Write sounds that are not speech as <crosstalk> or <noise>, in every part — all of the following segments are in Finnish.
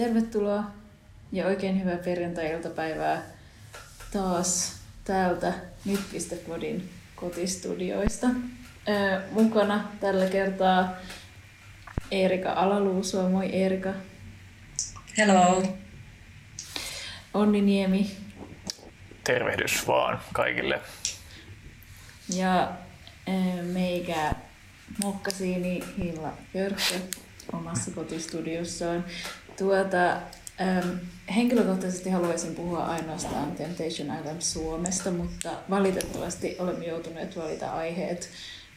Tervetuloa ja oikein hyvää perjantai-iltapäivää taas täältä nyt.podin kotistudioista. Ää, mukana tällä kertaa Eerika Alaluusua. Moi Eerika. Hello. Onni Niemi. Tervehdys vaan kaikille. Ja ää, meikä Mokkasiini Hilla Jörkkö omassa kotistudiossaan. Tuota, ähm, henkilökohtaisesti haluaisin puhua ainoastaan Temptation Island Suomesta, mutta valitettavasti olemme joutuneet valita aiheet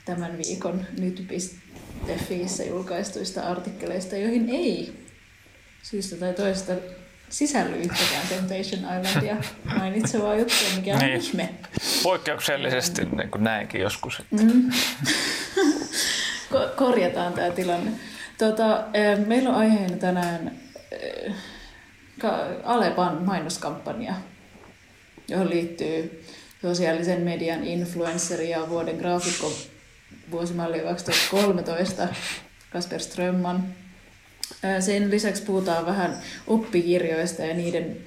tämän viikon nyt.fiissä julkaistuista artikkeleista, joihin ei syystä tai toisesta sisälly yhtäkään Temptation Islandia mainitsevaa juttua, mikä on niin. ihme. Poikkeuksellisesti niin kuin näinkin joskus. Että... Mm. korjataan tämä tilanne. Tota, meillä on aiheena tänään Alepan mainoskampanja, johon liittyy sosiaalisen median influensseri ja vuoden graafikko vuosimalli 2013 Kasper Strömman. Sen lisäksi puhutaan vähän oppikirjoista ja niiden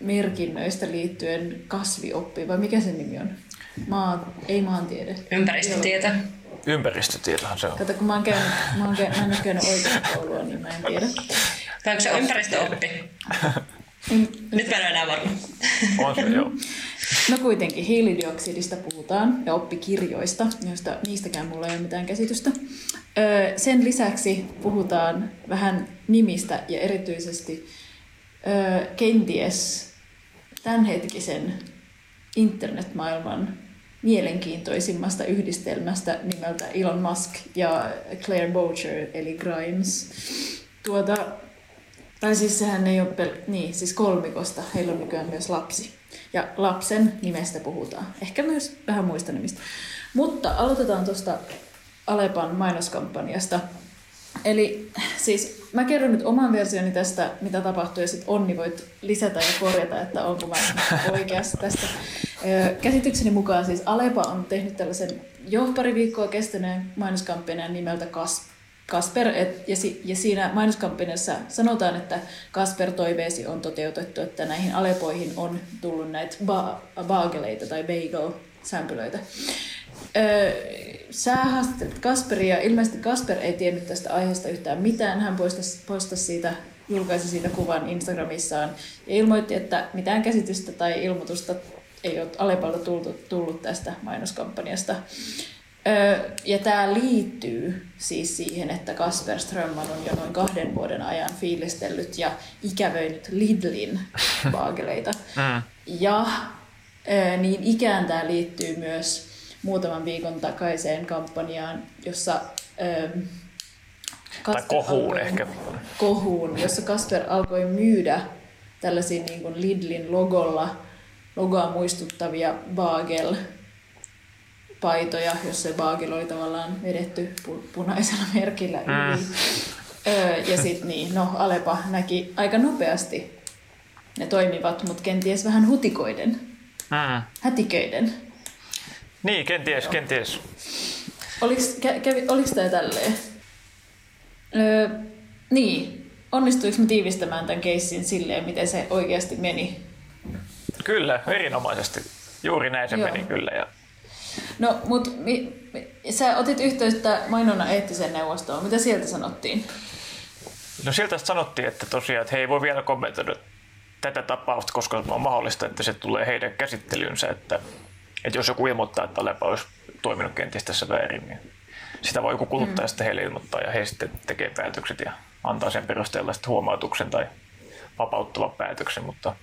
merkinnöistä liittyen kasvioppiin, vai mikä se nimi on? Maa, ei maantiede. Ympäristötietä. Ympäristötietohan se on. Kato, kun mä oon käynyt, mä oon käynyt, mä ole käynyt oikein koulua, niin mä en tiedä. Tai onko se ympäristöoppi? Nyt mä en enää varma. On se, joo. No kuitenkin hiilidioksidista puhutaan ja oppikirjoista, joista niistäkään mulla ei ole mitään käsitystä. Öö, sen lisäksi puhutaan vähän nimistä ja erityisesti öö, kenties tämänhetkisen internetmaailman mielenkiintoisimmasta yhdistelmästä nimeltä Elon Musk ja Claire Boucher, eli Grimes. Tuota, tai siis sehän ei ole pel- niin, siis kolmikosta, heillä on nykyään myös lapsi. Ja lapsen nimestä puhutaan. Ehkä myös vähän muista nimistä. Mutta aloitetaan tuosta Alepan mainoskampanjasta. Eli siis mä kerron nyt oman versioni tästä, mitä tapahtui, ja sitten Onni voit lisätä ja korjata, että onko mä oikeassa tästä. Käsitykseni mukaan siis Alepa on tehnyt tällaisen jo pari viikkoa kestäneen mainoskampanjan nimeltä Kas, Kasper, et, ja, si, ja siinä mainoskampanjassa sanotaan, että Kasper toiveesi on toteutettu, että näihin Alepoihin on tullut näitä ba, baageleita tai bagel-sämpylöitä. Sä haastattelit Kasperia, ilmeisesti Kasper ei tiennyt tästä aiheesta yhtään mitään. Hän postasi, postasi siitä, julkaisi siitä kuvan Instagramissaan ja ilmoitti, että mitään käsitystä tai ilmoitusta ei ole Alepalta tullut, tullut tästä mainoskampanjasta. Öö, ja tämä liittyy siis siihen, että Kasper Strömman on jo noin kahden vuoden ajan fiilistellyt ja ikävöinyt Lidlin <laughs> baageleita. Mm. Ja öö, niin ikään tämä liittyy myös muutaman viikon takaiseen kampanjaan, jossa öö, Kasper tai kohuun alkoi, ehkä. Kohuun, jossa Kasper alkoi myydä tällaisia niin kuin Lidlin logolla, logoa muistuttavia bagel paitoja, jos se baagel oli tavallaan vedetty punaisella merkillä yli. Mm. Öö, ja sitten niin, no Alepa näki aika nopeasti ne toimivat, mutta kenties vähän hutikoiden, mm. hätiköiden. Niin, kenties, Joo. kenties. Oliko, kävi, oliko tämä tälleen? Öö, niin, onnistuiko me tiivistämään tämän keissin silleen, miten se oikeasti meni? Kyllä, erinomaisesti. Juuri näin se Joo. meni kyllä. Ja... No, mutta mi, mi, sä otit yhteyttä mainonnan eettiseen neuvostoon. Mitä sieltä sanottiin? No sieltä sanottiin, että tosiaan, että he ei voi vielä kommentoida tätä tapausta, koska on mahdollista, että se tulee heidän käsittelynsä, että että jos joku ilmoittaa, että Alepa olisi toiminut kenties tässä väärin, niin sitä voi joku kuluttaja mm. sitten heille ilmoittaa ja he sitten tekee päätökset ja antaa sen perusteella sitten huomautuksen tai vapauttavan päätöksen, mutta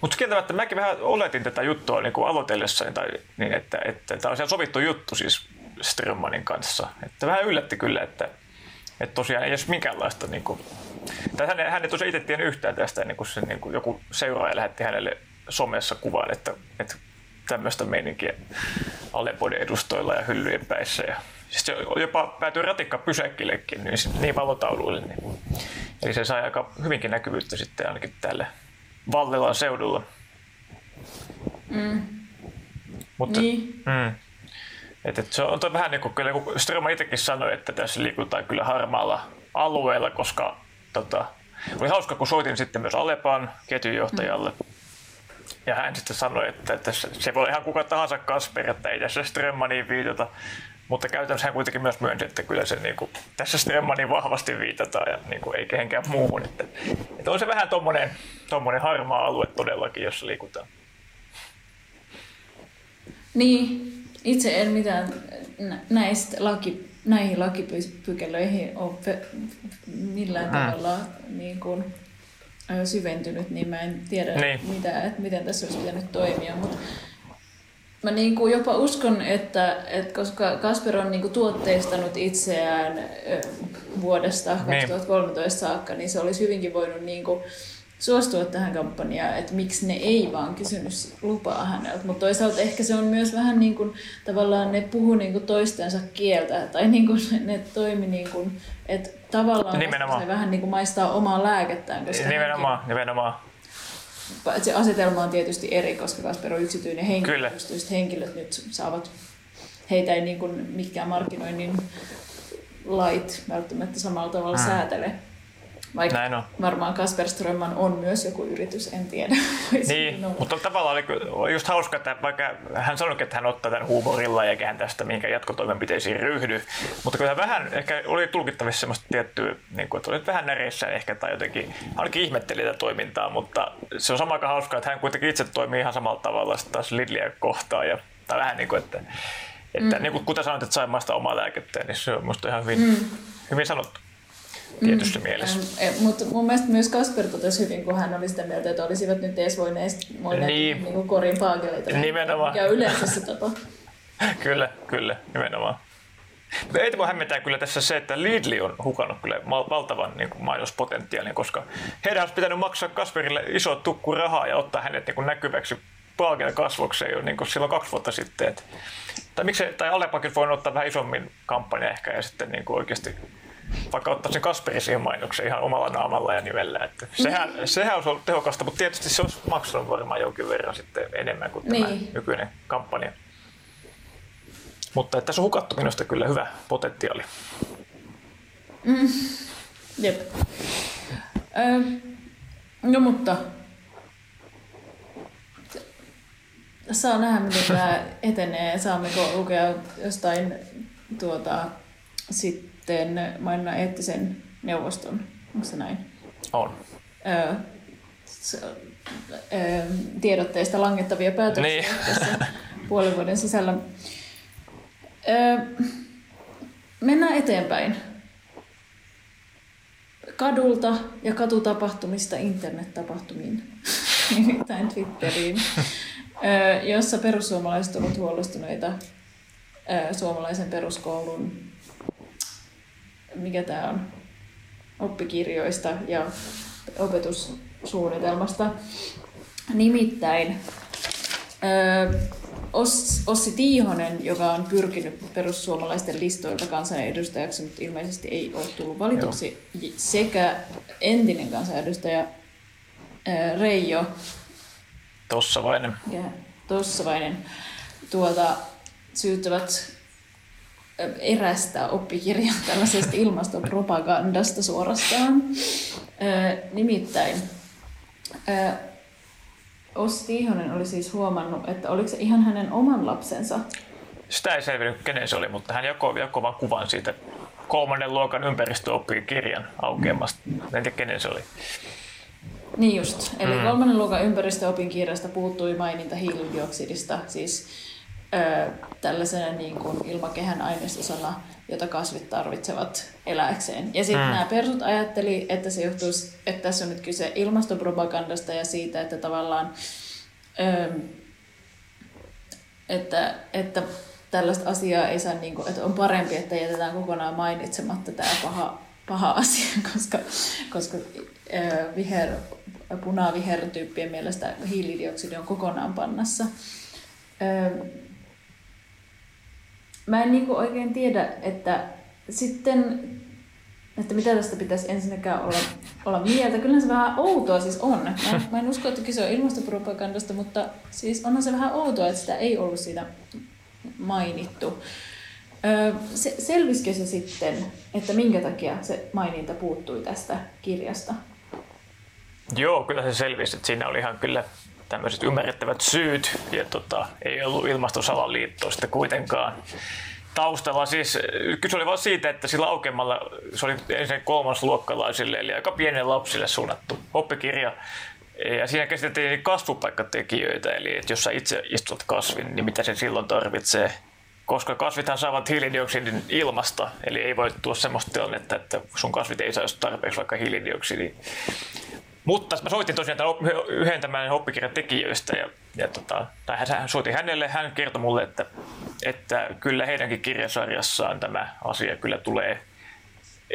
mutta kieltämättä mäkin vähän oletin tätä juttua niin kuin aloitellessani, tai, niin että, että tämä on sovittu juttu siis Strömmanin kanssa. Että vähän yllätti kyllä, että, että tosiaan ei edes minkäänlaista, niin kuin, tai hän, hän ei tosiaan itse tiennyt yhtään tästä, niin kuin se, niin kuin joku seuraaja lähetti hänelle somessa kuvan, että, että tämmöistä meininkiä Alepodin edustoilla ja hyllyjen päissä. Ja siis se jopa päätyi ratikka pysäkkillekin, niin, niin valotauluille. Niin. Eli se sai aika hyvinkin näkyvyyttä sitten ainakin tälle Vallilan seudulla. Mm. Mutta, niin. mm, et, et se on vähän niin kuin kyllä, kun Ströma itsekin sanoi, että tässä liikutaan kyllä harmaalla alueella, koska tota, oli hauska, kun soitin sitten myös Alepaan ketjujohtajalle. Mm. Ja hän sitten sanoi, että, että se voi ihan kuka tahansa Kasper, että ei tässä Strömmaniin viitata. Mutta käytännössä hän kuitenkin myös myönsi, että kyllä se niin kuin, tässä Strömmaniin vahvasti viitataan ja niin kuin, ei kehenkään muuhun. Että, että on se vähän tuommoinen tommonen harmaa alue todellakin, jossa liikutaan. Niin, itse en mitään näistä laki, näihin lakipykälöihin ole millään hmm. tavalla niin kuin, syventynyt, niin mä en tiedä, niin. mitä, että miten tässä olisi pitänyt toimia. Mutta mä niin kuin jopa uskon, että, että koska Kasper on niin kuin tuotteistanut itseään vuodesta 2013 niin. saakka, niin se olisi hyvinkin voinut niin kuin suostua tähän kampanjaan, että miksi ne ei vaan kysynyt lupaa häneltä. Mutta toisaalta ehkä se on myös vähän niin kuin, tavallaan ne puhu niin kuin toistensa kieltä, tai niin kuin ne toimi niin kuin, että tavallaan nimenomaan. se vähän niin kuin maistaa omaa lääkettään. Koska nimenomaan, hänkin, nimenomaan. Se asetelma on tietysti eri, koska Kasper on yksityinen henkilö, Kyllä. henkilöt nyt saavat, heitä ei niin kuin mitkään markkinoinnin lait välttämättä samalla tavalla hmm. säätele. Vaikka Näin on. varmaan Kasper Strömman on myös joku yritys, en tiedä. <laughs> niin, mutta tavallaan oli just hauska, että vaikka hän sanoi, että hän ottaa tämän huumorilla eikä hän tästä mihinkään jatkotoimenpiteisiin ryhdy, mutta kyllä vähän ehkä oli tulkittavissa semmoista tiettyä, niin kuin, että oli vähän näreissä ehkä tai jotenkin, ainakin ihmetteli tätä toimintaa, mutta se on sama hauska, että hän kuitenkin itse toimii ihan samalla tavalla taas Lidliä kohtaan ja tai vähän niin kuin, että, että mm. niin kuin, kuten sanoit, että saimaista omaa lääkettä, niin se on minusta ihan hyvin, mm. hyvin sanottu tietyssä mm. mielessä. Ähm, mutta mun mielestä myös Kasper totesi hyvin, kun hän oli sitä mieltä, että olisivat nyt edes voineet, voineet niin. niin kuin korin paakeleita. Nimenomaan. Mikä yleensä se tapa. <laughs> kyllä, kyllä, nimenomaan. Ei voi hämmentää kyllä tässä se, että Lidl on hukannut kyllä valtavan niin kuin mainospotentiaalin, koska heidän olisi pitänyt maksaa Kasperille iso tukku rahaa ja ottaa hänet niin kuin näkyväksi Paagel kasvokseen jo niin kuin silloin kaksi vuotta sitten. Et, tai, miksi, tai Alepakin voi ottaa vähän isommin kampanja ehkä ja sitten niin kuin oikeasti vaikka ottaisin Kasperin siihen mainokseen ihan omalla naamalla ja nivellä. Että sehän, mm. sehän olisi ollut tehokasta, mutta tietysti se olisi maksanut varmaan jonkin verran sitten enemmän kuin tämä niin. nykyinen kampanja. Mutta että tässä on hukattu minusta kyllä hyvä potentiaali. Mm. Jep. Ö, no mutta saa nähdä, miten tämä etenee. Saammeko lukea jostain tuota, sit sitten maininnan eettisen neuvoston. Onko se näin? On. Öö, öö, tiedotteista langettavia päätöksiä niin. tässä <laughs> puolen vuoden sisällä. Öö, mennään eteenpäin. Kadulta ja katutapahtumista internettapahtumiin, <laughs> nimittäin Twitteriin, öö, jossa perussuomalaiset ovat huolestuneita öö, suomalaisen peruskoulun mikä tämä on, oppikirjoista ja opetussuunnitelmasta. Nimittäin Ossi Tiihonen, joka on pyrkinyt perussuomalaisten listoilta kansanedustajaksi, mutta ilmeisesti ei ole tullut valituksi, Joo. sekä entinen kansanedustaja Reijo Tossavainen. Ja Tossavainen tuota, syyttävät erästä oppikirjaa tällaisesta ilmastopropagandasta suorastaan. Nimittäin Ossi Tiihonen oli siis huomannut, että oliko se ihan hänen oman lapsensa? Sitä ei selvinnyt, kenen se oli, mutta hän jakoi, jakoi vain kuvan siitä kolmannen luokan ympäristöoppikirjan aukeamasta. En tiedä, kenen se oli. Niin just. Eli mm. kolmannen luokan ympäristöopin kirjasta puuttui maininta hiilidioksidista, siis tällaisena niin kuin ilmakehän ainesosana, jota kasvit tarvitsevat eläkseen. Ja sitten mm. nämä persut ajatteli, että se johtuisi, että tässä on nyt kyse ilmastopropagandasta ja siitä, että tavallaan että, että tällaista asiaa ei saa, niin kuin, että on parempi, että jätetään kokonaan mainitsematta tämä paha, paha asia, <laughs> koska, koska viher, punaviher-tyyppien mielestä hiilidioksidi on kokonaan pannassa mä en niinku oikein tiedä, että sitten, että mitä tästä pitäisi ensinnäkään olla, olla mieltä. Kyllä se vähän outoa siis on. Mä mä en usko, että kyse on ilmastopropagandasta, mutta siis onhan se vähän outoa, että sitä ei ollut siitä mainittu. se, selvisikö se sitten, että minkä takia se maininta puuttui tästä kirjasta? Joo, kyllä se selvisi, että siinä oli ihan kyllä tämmöiset ymmärrettävät syyt, ja tota, ei ollut ilmastosalaliittoa sitten kuitenkaan taustalla. Siis kyse oli vain siitä, että sillä aukemalla se oli ensin kolmasluokkalaisille, eli aika pienille lapsille suunnattu oppikirja. Ja siinä käsiteltiin kasvupaikkatekijöitä, eli että jos sä itse istut kasvin, niin mitä se silloin tarvitsee. Koska kasvithan saavat hiilidioksidin ilmasta, eli ei voi tulla semmoista tilannetta, että sun kasvit ei saa tarpeeksi vaikka hiilidioksidia. Mutta mä soitin tosiaan tämän yhden tämän oppikirjan tekijöistä ja, ja tota, tai hän soitin hänelle, hän kertoi mulle, että, että kyllä heidänkin kirjasarjassaan tämä asia kyllä tulee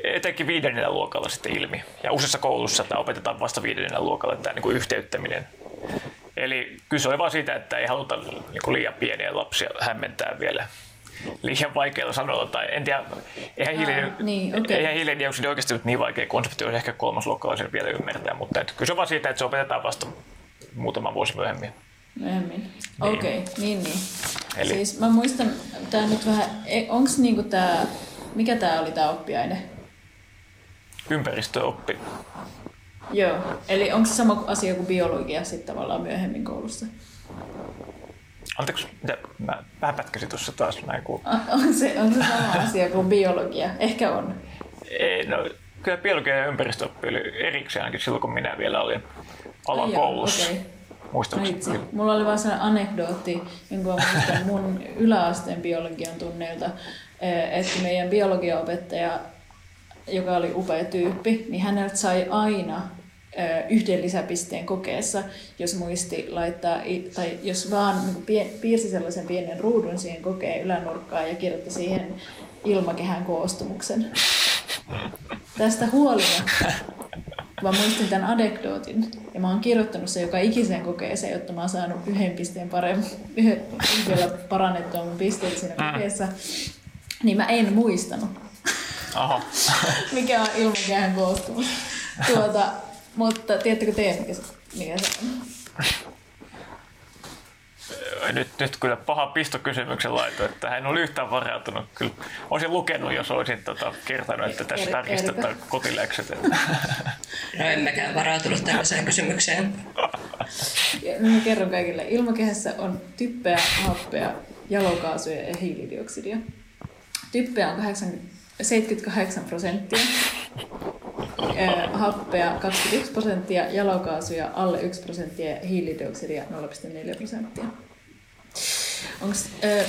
etenkin viidennellä luokalla sitten ilmi. Ja useissa koulussa tämä opetetaan vasta viidennellä luokalla, tämä niin kuin yhteyttäminen. Eli kyse oli vain siitä, että ei haluta niin kuin liian pieniä lapsia hämmentää vielä liian vaikealla sanoilla. Tai en tiedä, eihän, hiili, niin, okay. eihän hiilidioksidi oikeasti ole niin vaikea konsepti, olisi ehkä kolmasluokkalaisen vielä ymmärtää, mutta että kyse on vaan siitä, että se opetetaan vasta muutama vuosi myöhemmin. Myöhemmin. Niin. Okei, okay. niin niin. Eli... Siis mä muistan, tää nyt vähän, e, onks niinku tää, mikä tää oli tää oppiaine? Ympäristöoppi. Joo, eli onko se sama asia kuin biologia sitten tavallaan myöhemmin koulussa? Anteeksi, mitä, mä vähän pätkäsin tuossa taas näin. Kun... On se, on se sama <laughs> asia kuin biologia? Ehkä on. Ei, no, kyllä biologia ja ympäristöoppi oli erikseen ainakin silloin, kun minä vielä olin alakoulussa. Okay. Muistaakseni. Mulla oli vaan sellainen anekdootti, jonka muistan mun <laughs> yläasteen biologian tunneilta, eh, että meidän biologiaopettaja, joka oli upea tyyppi, niin häneltä sai aina yhden lisäpisteen kokeessa, jos muisti laittaa, tai jos vaan niin piirsi sellaisen pienen ruudun siihen kokeen ylänurkkaan ja kirjoitti siihen ilmakehän koostumuksen. Tästä huolimatta mä muistin tämän anekdootin ja mä oon kirjoittanut sen joka ikiseen kokeeseen, jotta mä oon saanut yhden pisteen paremmin, yhdellä parannettua mun pisteet siinä mm. kokeessa. Niin mä en muistanut, Aha. mikä on ilmakehän koostumus. Tuota, mutta tiedättekö te, mikä se, mikä se on? Nyt, nyt kyllä paha pistokysymyksen laito, että en ole yhtään varautunut. Kyllä olisin lukenut, jos olisin tota, kertonut, että tässä er, tarkistetaan kotiläkset. <laughs> No emmekä varautunut tällaiseen kysymykseen. Ja, mä kerron kaikille. Ilmakehässä on typpeä, happea, jalokaasuja ja hiilidioksidia. Typpeä on 80, 78 prosenttia happea 21 prosenttia, jalokaasuja alle 1 prosenttia ja hiilidioksidia 0,4 prosenttia. Onks, äh,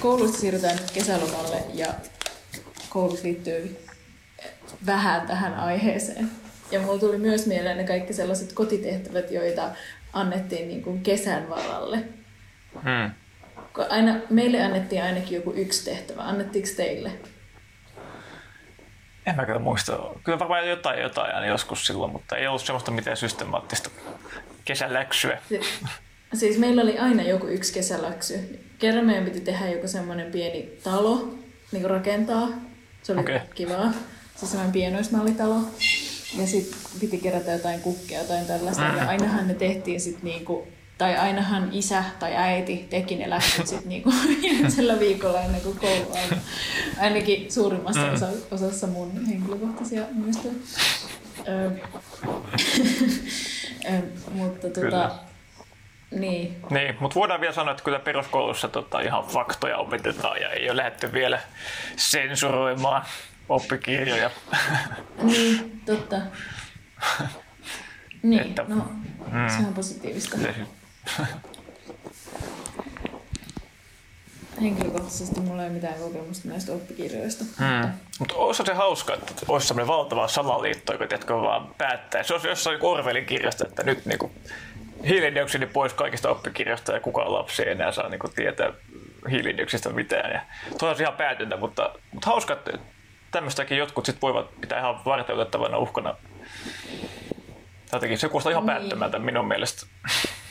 koulusta siirrytään nyt kesälomalle ja koulut liittyy vähän tähän aiheeseen. Ja mulla tuli myös mieleen ne kaikki sellaiset kotitehtävät, joita annettiin niin kuin kesän varalle. Hmm. Aina, meille annettiin ainakin joku yksi tehtävä. Annettiinko teille? En mä kyllä muista. Kyllä varmaan jotain jotain aina joskus silloin, mutta ei ollut semmoista mitään systemaattista kesäläksyä. Siis meillä oli aina joku yksi kesäläksy. Kerran meidän piti tehdä joku semmoinen pieni talo, niin rakentaa. Se oli okay. kivaa. Se semmoinen pienoismallitalo. Ja sitten piti kerätä jotain kukkia, jotain tällaista. Mm. Ja ainahan ne tehtiin sitten niinku tai ainahan isä tai äiti teki ne lähtöt sitten niinku <laughs> viimeisellä viikolla ennen kuin koulu alkoi. Ainakin suurimmassa mm. osa, osassa mun henkilökohtaisia muistoja. <laughs> mutta tota, niin. Niin, mutta voidaan vielä sanoa, että kyllä peruskoulussa tota, ihan faktoja opetetaan ja ei ole lähdetty vielä sensuroimaan oppikirjoja. <laughs> Niin, totta. Niin, että, no, mm, se on positiivista. <laughs> Henkilökohtaisesti mulla ei ole mitään kokemusta näistä oppikirjoista. Hmm. Mutta olisi se hauska, että olisi sellainen valtava salaliitto, joka tiedätkö, vaan päättää. Se olisi jossain Orwellin kirjasta, että nyt niin kuin, hiilidioksidi pois kaikista oppikirjoista ja kukaan lapsi ei enää saa niin kuin, tietää hiilidioksista mitään. Ja on ihan päätöntä, mutta, mutta hauska, että tämmöistäkin jotkut sit voivat pitää ihan varteutettavana uhkana. Jotenkin se kuulostaa ihan niin. päättömältä minun mielestä. <laughs>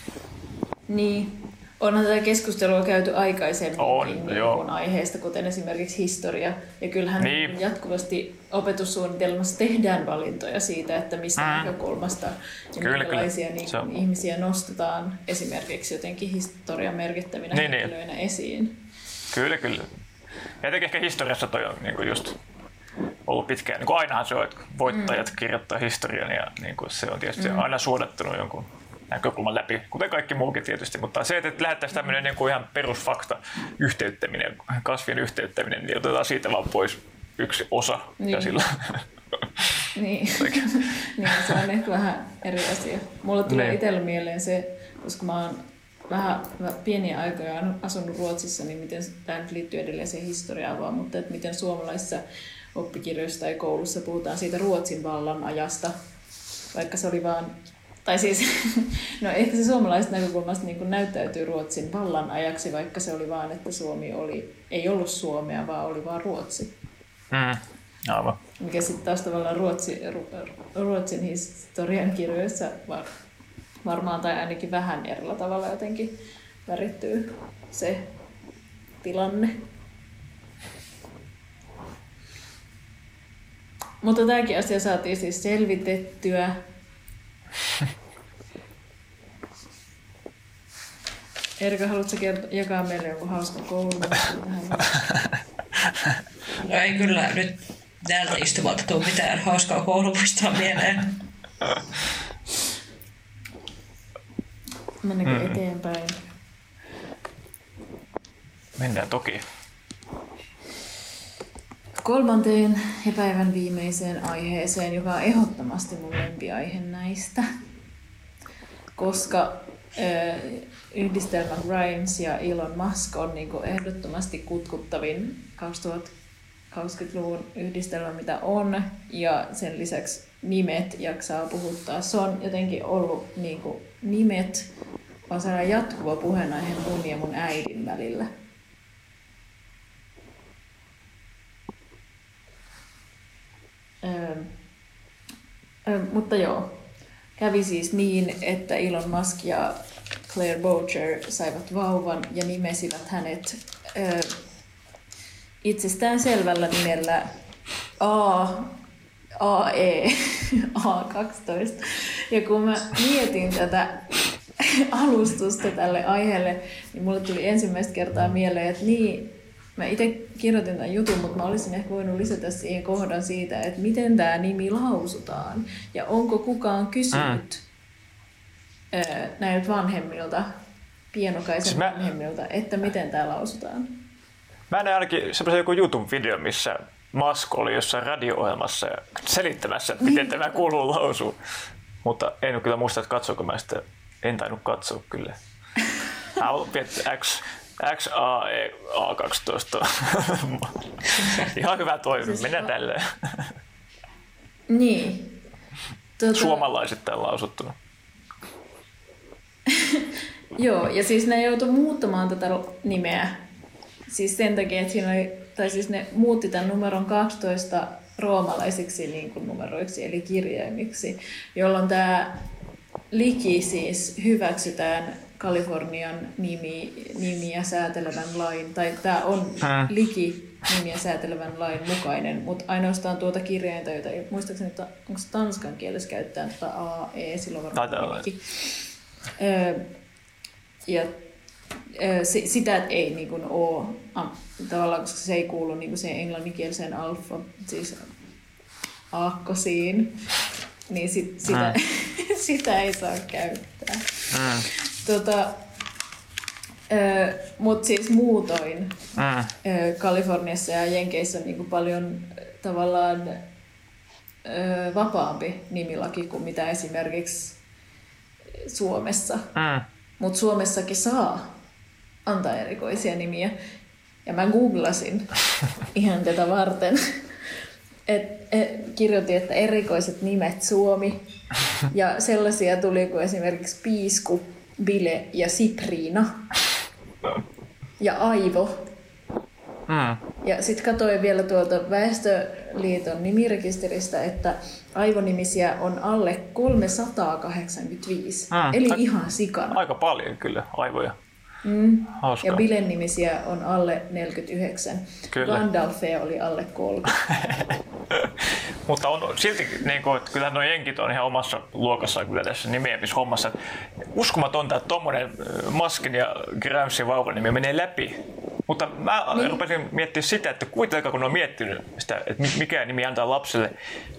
Niin. Onhan tätä keskustelua käyty aikaisemmin on, niin joo. aiheesta, kuten esimerkiksi historia. Ja kyllähän niin. jatkuvasti opetussuunnitelmassa tehdään valintoja siitä, että mistä mm. näkökulmasta ja kyllä, minkälaisia kyllä. Niin, ihmisiä nostetaan esimerkiksi jotenkin historian merkittävinä niin, niin. henkilöinä niin. esiin. Kyllä, kyllä. Ja jotenkin ehkä historiassa toi on niin kuin just ollut pitkään. Niin kuin ainahan se on, että voittajat mm. kirjoittaa historian ja niin kuin se on tietysti mm. aina suodattunut jonkun näkökulman läpi, kuten kaikki muukin tietysti, mutta se, että lähettäisiin tämmöinen niin kuin ihan perusfakta, yhteyttäminen, kasvien yhteyttäminen, niin otetaan siitä vaan pois yksi osa niin. ja sillä <laughs> niin. <laughs> niin, se on ehkä vähän eri asia. Mulle tulee niin. itsellä mieleen se, koska mä oon vähän, vähän pieniä aikoja asunut Ruotsissa, niin miten tämä nyt liittyy edelleen siihen historiaan vaan, mutta että miten suomalaisissa oppikirjoissa tai koulussa puhutaan siitä Ruotsin vallan ajasta, vaikka se oli vaan tai siis, <laughs> no ehkä se suomalaisesta näkökulmasta niin näyttäytyy Ruotsin vallan ajaksi, vaikka se oli vaan, että Suomi oli, ei ollut Suomea, vaan oli vaan Ruotsi. Mm, aivan. Mikä sitten taas tavallaan Ruotsi, Ruotsin historian kirjoissa var, varmaan tai ainakin vähän erillä tavalla jotenkin värittyy se tilanne. Mutta tämäkin asia saatiin siis selvitettyä. <laughs> Erika, haluatko kertoa, jakaa meille joku hauska koulu? No <laughs> ei kyllä nyt täällä istuvalta tule mitään hauskaa koulumuistoa mieleen. Mennäänkö mm. eteenpäin? Mennään toki. Kolmanteen ja päivän viimeiseen aiheeseen, joka on ehdottomasti mun lempiaihe näistä. Koska yhdistelmä Grimes ja Elon Musk on niin ehdottomasti kutkuttavin 2020-luvun yhdistelmä, mitä on. Ja sen lisäksi nimet jaksaa puhuttaa. Se on jotenkin ollut niin kuin, nimet on sellainen jatkuva puheenaihe mun ja mun äidin välillä. Öö, mutta joo, kävi siis niin, että Elon Musk ja Claire Boucher saivat vauvan ja nimesivät hänet öö, itsestään selvällä nimellä A, AE, A12. <laughs> Ja kun mä mietin tätä alustusta tälle aiheelle, niin mulle tuli ensimmäistä kertaa mieleen, että niin, mä itse kirjoitin tämän jutun, mutta mä olisin ehkä voinut lisätä siihen kohdan siitä, että miten tämä nimi lausutaan ja onko kukaan kysynyt mm. näiltä vanhemmilta, pienokaisen siis mä... vanhemmilta, että miten tämä lausutaan. Mä näin ainakin semmoisen joku YouTube-video, missä Musk oli jossain radio-ohjelmassa selittämässä, että miten tämä kuuluu lausua. Mutta en kyllä muista, että katsoiko mä sitä. En tainnut katsoa kyllä. <laughs> Olen X, X, A, E, A12. <laughs> Ihan hyvä toimi. Siis tälleen. Niin. Tuota... Suomalaisittain lausuttuna. <laughs> Joo, ja siis ne joutui muuttamaan tätä nimeä. Siis sen takia, että siinä oli, tai siis ne muutti tämän numeron 12 roomalaisiksi niin kuin numeroiksi, eli kirjaimiksi, jolloin tämä liki siis hyväksytään Kalifornian nimi, nimiä säätelevän lain, tai tämä on Hä? liki nimiä säätelevän lain mukainen, mutta ainoastaan tuota kirjainta, jota muistaakseni, että onko se tanskan kielessä käyttää tuota A, E, silloin varmaan öö, Ja sitä että ei niin kuin, ole, tavallaan, koska se ei kuulu niin kuin siihen englanninkieliseen alfa, siis aakkosiin, niin sit, sitä, <laughs> sitä ei saa käyttää. Mm. Tota, Mutta siis muutoin mm. Kaliforniassa ja Jenkeissä on niinku paljon tavallaan vapaampi nimilaki kuin mitä esimerkiksi Suomessa. Mm. Mutta Suomessakin saa antaa erikoisia nimiä. Ja mä googlasin <laughs> ihan tätä varten. Et, et, kirjoitin, että erikoiset nimet Suomi. <laughs> Ja sellaisia tuli kuin esimerkiksi Piisku, Bile ja Sipriina. Ja Aivo. Mm. Ja sitten katsoin vielä tuolta Väestöliiton nimirekisteristä, että aivonimisiä on alle 385. Mm. Eli A- ihan sikana. Aika paljon kyllä aivoja. Mm. Ja Bilen nimisiä on alle 49. Kyllä. Gandalfia oli alle 30. <laughs> Mutta on silti, niin kuin, että kyllähän nuo jenkit on ihan omassa luokassaan kyllä tässä nimeämishommassa. Uskomatonta, että tuommoinen Maskin ja Gramsin vauvan nimi menee läpi. Mutta mä niin. rupesin miettimään sitä, että kuitenkaan kun on miettinyt sitä, että mikä nimi antaa lapselle,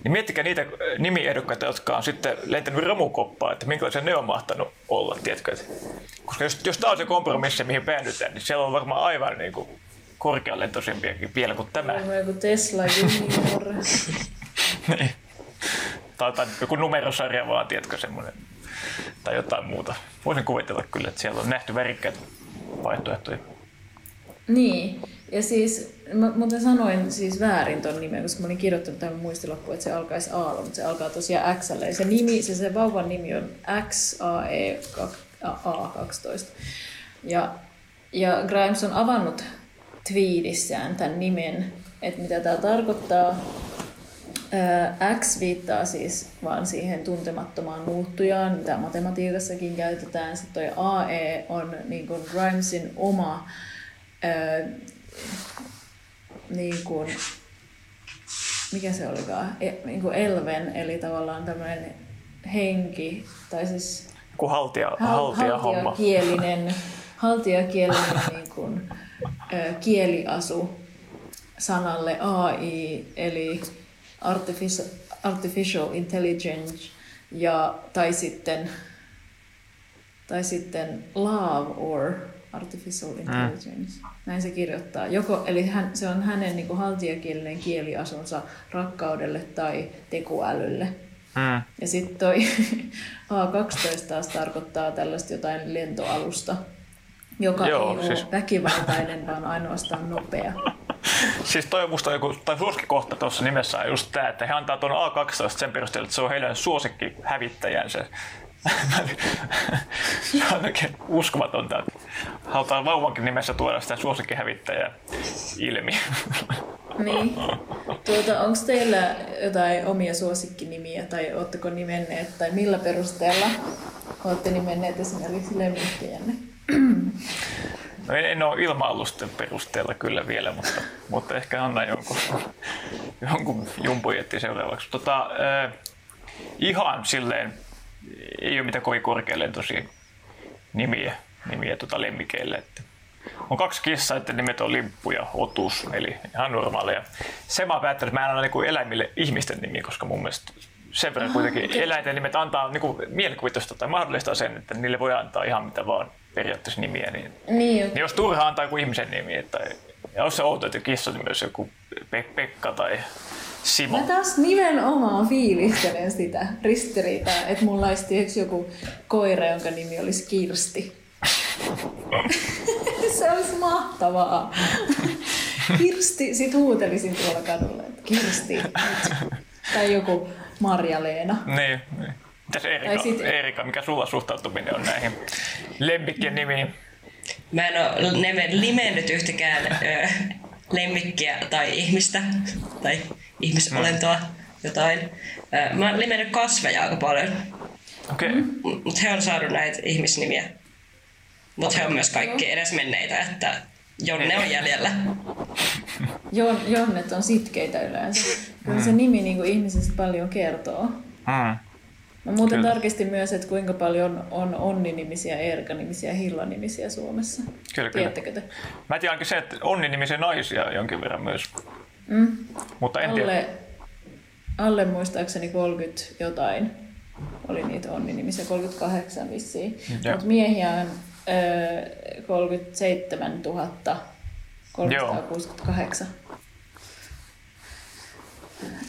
niin miettikää niitä nimiehdokkaita, jotka on sitten lentänyt romukoppaa, että minkälaisia ne on mahtanut olla, tiedätkö? Koska jos, jos tämä on se kompromissi, mihin päädytään, niin siellä on varmaan aivan niin kuin korkealentoisempiakin vielä kuin tämä. On joku Tesla. <laughs> niin. Tai, tai joku numerosarja vaan, tiedätkö, semmoinen. Tai jotain muuta. Voisin kuvitella kyllä, että siellä on nähty värikkäitä vaihtoehtoja. Niin, ja siis mä muuten sanoin siis väärin ton nimen, koska mä olin kirjoittanut tähän muistilappuun, että se alkaisi A, mutta se alkaa tosiaan X. Ja se, nimi, se, se vauvan nimi on XAE12. Ja, ja Grimes on avannut tweetissään tämän nimen, että mitä tämä tarkoittaa. X viittaa siis vaan siihen tuntemattomaan muuttujaan, mitä matematiikassakin käytetään. Sitten toi AE on niin kuin Grimesin oma ää, niin kuin, mikä se olikaan, e, niin kuin elven, eli tavallaan tämmöinen henki, tai siis Kun haltia, haltia homma. haltijakielinen, haltijakielinen <laughs> niin kuin, kieliasu sanalle AI, eli artificial, artificial intelligence, ja, tai sitten tai sitten love or artificial intelligence. Mm. Näin se kirjoittaa. Joko, eli hän, se on hänen niin kuin, haltijakielinen kieliasunsa rakkaudelle tai tekoälylle. Mm. Ja sitten toi <laughs> A12 taas tarkoittaa tällaista jotain lentoalusta, joka Joo, ei siis- ole väkivaltainen, vaan ainoastaan nopea. <laughs> <laughs> Siis toi on musta joku, tai suosikkikohta tuossa nimessä on just tää, että he antaa tuon A12 sen perusteella, että se on heidän suosikki hävittäjänsä. <laughs> se on oikein uskomatonta, että halutaan vauvankin nimessä tuoda sitä suosikkihävittäjää ilmi. <laughs> Niin. Tuota, Onko teillä jotain omia suosikkinimiä tai oletteko nimenneet tai millä perusteella olette nimenneet esimerkiksi lemmikkejänne? <clears throat> No en, ole ilma-alusten perusteella kyllä vielä, mutta, mutta ehkä annan jonkun, <laughs> jonkun jumpujetti seuraavaksi. Tota, äh, ihan silleen, ei ole mitään kovin korkealentoisia nimiä, nimiä tota lemmikeille. Että on kaksi kissaa, että nimet on Limppu ja Otus, eli ihan normaaleja. Se mä päättänyt, että mä en anna niinku eläimille ihmisten nimiä, koska mun mielestä sen verran kuitenkin okei. eläinten nimet antaa niinku mielikuvitusta tai mahdollistaa sen, että niille voi antaa ihan mitä vaan periaatteessa nimiä. Niin, Niin, niin jos turha antaa joku ihmisen nimi, että ja jos se outo, että kissa on myös joku Pe- Pekka tai Simo. Mä taas nimenomaan fiilistelen sitä ristiriitaa, että mulla olisi joku koira, jonka nimi olisi Kirsti. <laughs> se olisi mahtavaa. Kirsti, sit huutelisin tuolla kadulla, että Kirsti. Tai joku Marja-Leena. Niin, niin. Mitäs Erika, sit- Erika, mikä sulla suhtautuminen on näihin lemmikkien nimiin? Mä en ole nimen, nimennyt yhtäkään ö, lemmikkiä tai ihmistä tai ihmisolentoa jotain. Ö, mä oon nimennyt kasveja aika paljon, Okei. Okay. mutta he on saanut näitä ihmisnimiä. Mutta he on myös kaikki edesmenneitä, että Jonne on jäljellä. <laughs> Jon, jonnet on sitkeitä yleensä. Kyllä se nimi niin kuin ihmisestä paljon kertoo. Mm. Mä muuten Kyllä. tarkistin myös, että kuinka paljon on Onni-nimisiä, Erka-nimisiä, Hilla-nimisiä Suomessa. Kyllä. Tiedättekö te? Mä tiedän se, että Onni-nimisiä naisia jonkin verran myös. Mm. Mutta en tiedä. Alle, alle muistaakseni 30 jotain oli niitä Onni-nimisiä, 38 vissiin. Joo. Mutta miehiä on ö, 37 368.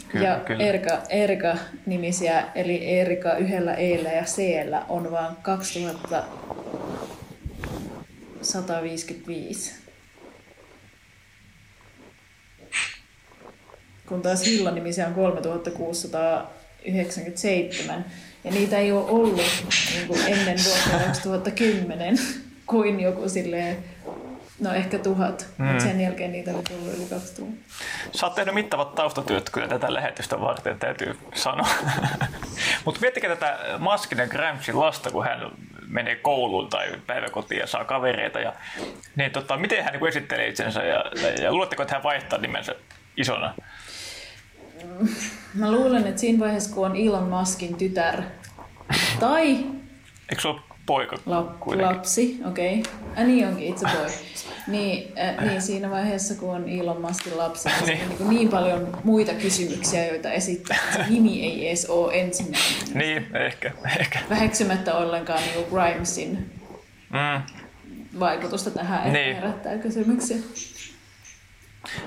Kyllä, ja kyllä. Erika, Erika-nimisiä, eli Erika yhdellä eellä ja c on vain 2155. Kun taas Hilla-nimisiä on 3697. Ja niitä ei ole ollut niin kuin ennen vuotta 2010 <laughs> kuin joku silleen, no ehkä tuhat, mm. mutta sen jälkeen niitä oli tullut yli 2000. Sä oot tehnyt mittavat taustatyöt kyllä tätä lähetystä varten, täytyy sanoa. <laughs> Mutta miettikää tätä Maskinen Gramsin lasta, kun hän menee kouluun tai päiväkotiin ja saa kavereita. Ja, niin tota, miten hän niin esittelee itsensä ja, ja luuletteko, että hän vaihtaa nimensä isona? Mä luulen, että siinä vaiheessa, kun on Elon Muskin tytär, tai Eikö se ole poika La- kuitenkin. lapsi, okei. Okay. Äh, niin onkin, itse boy. Niin, äh, niin siinä vaiheessa, kun on Elon Muskin lapsi, niin, Niin. niin. niin, paljon muita kysymyksiä, joita esittää. Se nimi ei edes ole ensimmäinen. Niin, ehkä, ehkä. Väheksymättä ollenkaan niin Grimesin Mm. vaikutusta tähän, että Niin. herättää kysymyksiä.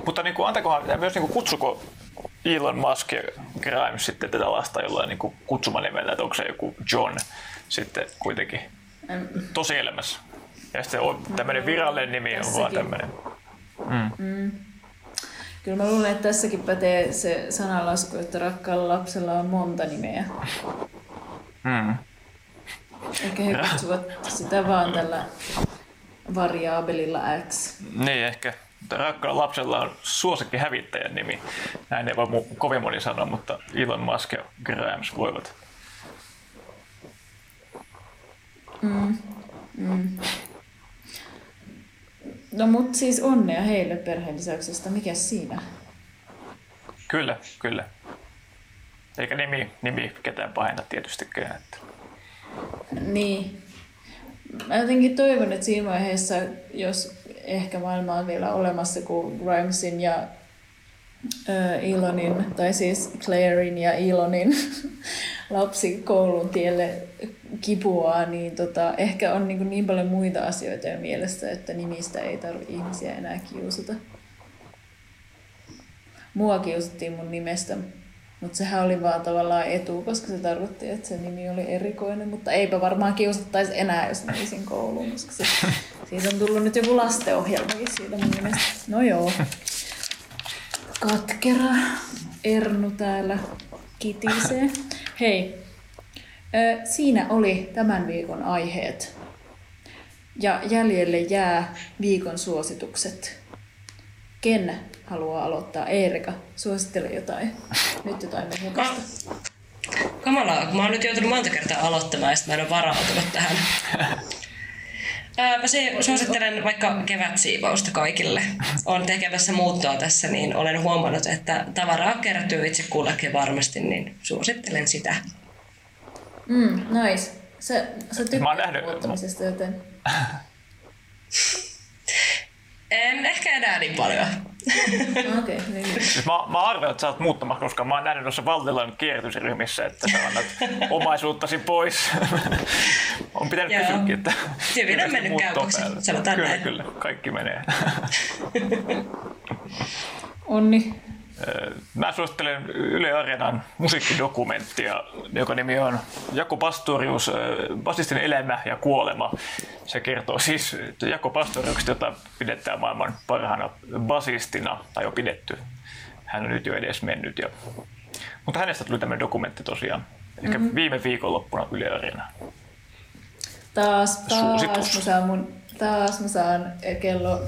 Mutta niin kuin, antakohan, ja myös niin kuin, kutsuko Elon Musk ja Grimes sitten tätä lasta jollain niin kutsumanimellä, että onko se joku John sitten kuitenkin Äm, tosielämässä. Ja sitten on tämmöinen virallinen nimi on vaan tämmöinen. Kyllä mä luulen, että tässäkin pätee se sanalasku, että rakkaalla lapsella on monta nimeä. Mm. Ehkä he kutsuvat sitä vaan tällä variaabelilla X. Niin ehkä. Rakkaalla lapsella on suosikki hävittäjän nimi. Näin ei voi mu- kovin moni sanoa, mutta Elon Musk ja Grimes voivat. No mut siis onnea heille perheen lisäyksestä. Mikäs siinä? Kyllä, kyllä. Eikä nimi, nimi ketään pahenna tietystikään. Että. Niin. Mä jotenkin toivon, että siinä vaiheessa, jos ehkä maailma on vielä olemassa, kun Grimesin ja ö, Elonin, tai siis Clairein ja Elonin <laughs> lapsi koulun tielle kipuaa, niin tota, ehkä on niin, niin paljon muita asioita jo mielessä, että nimistä ei tarvitse ihmisiä enää kiusata. Mua kiusattiin mun nimestä, mutta sehän oli vaan tavallaan etu, koska se tarkoitti, että se nimi oli erikoinen, mutta eipä varmaan kiusattaisi enää, jos menisin kouluun, koska se, <laughs> siitä on tullut nyt joku lastenohjelmakin siitä mun nimestä. No joo. Katkera Ernu täällä kitisee. <laughs> Hei, siinä oli tämän viikon aiheet. Ja jäljelle jää viikon suositukset. Ken haluaa aloittaa? Eerika, suosittele jotain. Nyt jotain mehukasta. Kamalaa, kun mä oon nyt joutunut monta kertaa aloittamaan ja mä en ole varautunut tähän. <laughs> Ää, Mä se- suosittelen vaikka kevätsiivousta kaikille. Olen tekemässä muuttoa tässä, niin olen huomannut, että tavaraa kertyy itse kullekin varmasti, niin suosittelen sitä. Mm, nice. Sä, sä tykkäät nähnyt- muuttamisesta, joten... <laughs> En ehkä enää niin paljon. <laughs> Okei, okay, niin. Siis mä, mä arvelin, että sä oot muuttamassa, koska mä oon nähnyt noissa Valtilan kierrätysryhmissä, että sä annat <laughs> omaisuuttasi pois. on pitänyt Joo. kysyäkin, että... Hyvin on mennyt päällä. sanotaan kyllä, näin. Kyllä, kaikki menee. Onni. Mä suosittelen Yle Areenan musiikkidokumenttia, joka nimi on Jako Pastorius, basistin elämä ja kuolema. Se kertoo siis Jako Pastoriuksesta, jota pidetään maailman parhaana basistina, tai on pidetty. Hän on nyt jo edes mennyt. Ja... Mutta hänestä tuli tämmöinen dokumentti tosiaan. Eli mm-hmm. viime viikonloppuna Yle Areenaan. Taas, taas Suositus. mä saan mun, taas mä saan kello 8.05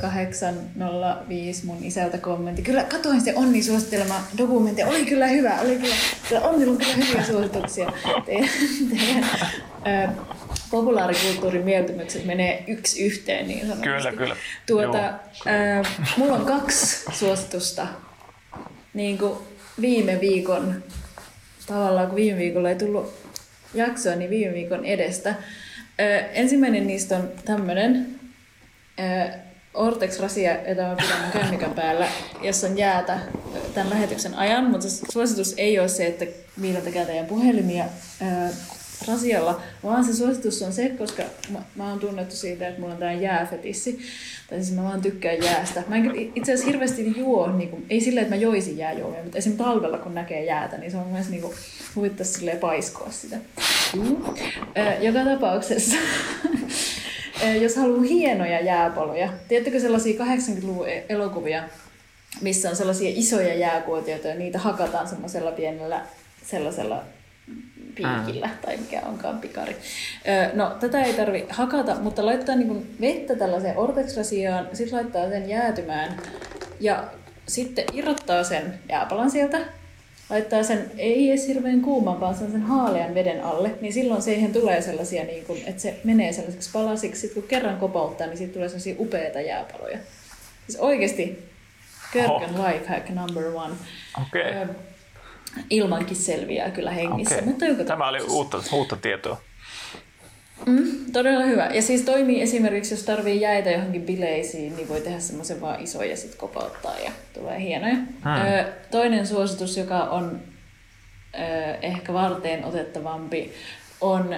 mun isältä kommentti. Kyllä katoin se Onni suosittelema dokumentti. Oli kyllä hyvä, oli kyllä, kyllä Onnilla on kyllä hyviä suosituksia. Teidän, teidän ö, populaarikulttuurin mieltymykset menee yksi yhteen niin sanotusti. Kyllä, kyllä. Tuota, ö, mulla on kaksi suositusta. Niin kuin viime viikon, tavallaan kun viime viikolla ei tullut jaksoa, niin viime viikon edestä. Ö, ensimmäinen niistä on tämmönen ö, Ortex Rasia, jota mä pidän kännykän päällä, jossa on jäätä tämän lähetyksen ajan, mutta se suositus ei ole se, että viilatakää teidän puhelimia Rasialla, vaan se suositus on se, koska mä, mä oon tunnettu siitä, että mulla on tää jääfetissi. Tai siis mä vaan tykkään jäästä. Mä en itse asiassa hirveästi juo, niin kuin, ei silleen, että mä joisin jääjuomia, mutta esimerkiksi talvella kun näkee jäätä, niin se on myös niin huvittaisi silleen paiskoa sitä. Mm. Ö, joka tapauksessa, <laughs> jos haluaa hienoja jääpaloja, tiedättekö sellaisia 80-luvun e- elokuvia, missä on sellaisia isoja jääkuotioita ja niitä hakataan semmoisella pienellä sellaisella piikillä tai mikä onkaan pikari. Ö, No tätä ei tarvi hakata, mutta laittaa niinku vettä tällaiseen ortex-rasiaan, sitten laittaa sen jäätymään ja sitten irrottaa sen jääpalan sieltä, laittaa sen ei edes hirveän kuuman, vaan sen, sen haalean veden alle, niin silloin siihen tulee sellaisia, niin kuin, että se menee sellaiseksi palasiksi. Sitten kun kerran kopauttaa, niin siitä tulee sellaisia upeita jääpaloja. Siis oikeasti Körkön lifehack number one. Ö, Ilmankin selviää kyllä hengissä, Okei. mutta joka Tämä oli uutta, uutta tietoa. Mm, todella hyvä. Ja siis toimii esimerkiksi, jos tarvii jäitä johonkin bileisiin, niin voi tehdä semmoisen vaan ison ja sitten kopauttaa ja tulee hienoja. Hmm. Ö, toinen suositus, joka on ö, ehkä varteen otettavampi, on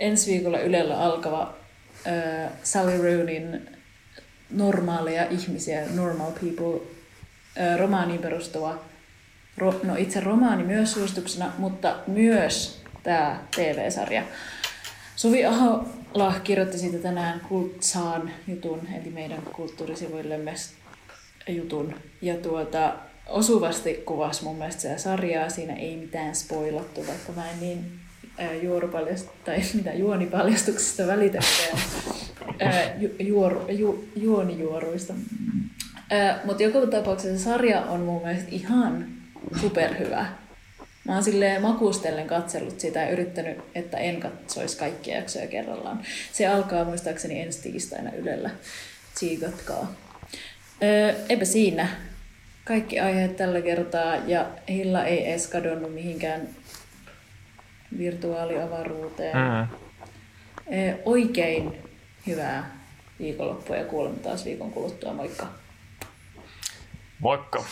ensi viikolla Ylellä alkava ö, Sally Roonin normaaleja ihmisiä, normal people, ö, romaaniin perustuva, ro, no itse romaani myös suosituksena, mutta myös tämä TV-sarja. Suvi Ahola kirjoitti siitä tänään Kultsaan jutun, eli meidän kulttuurisivuillemme jutun. Ja tuota, osuvasti kuvasi mun mielestä sitä sarjaa. Siinä ei mitään spoilattu, vaikka mä en niin tai <laughs> mitä juonipaljastuksista välitäkään. Ää, ju, juoru, ju, juonijuoruista. Mutta joka tapauksessa sarja on mun mielestä ihan superhyvä. Mä oon silleen makustellen katsellut sitä ja yrittänyt, että en katsoisi kaikkia jaksoja kerrallaan. Se alkaa muistaakseni ensi tiistaina Ylellä. Tsiikatkaa. Öö, eipä siinä. Kaikki aiheet tällä kertaa ja Hilla ei edes kadonnut mihinkään virtuaaliavaruuteen. Mm. Öö, oikein hyvää viikonloppua ja kuulemme taas viikon kuluttua. Moikka! Moikka!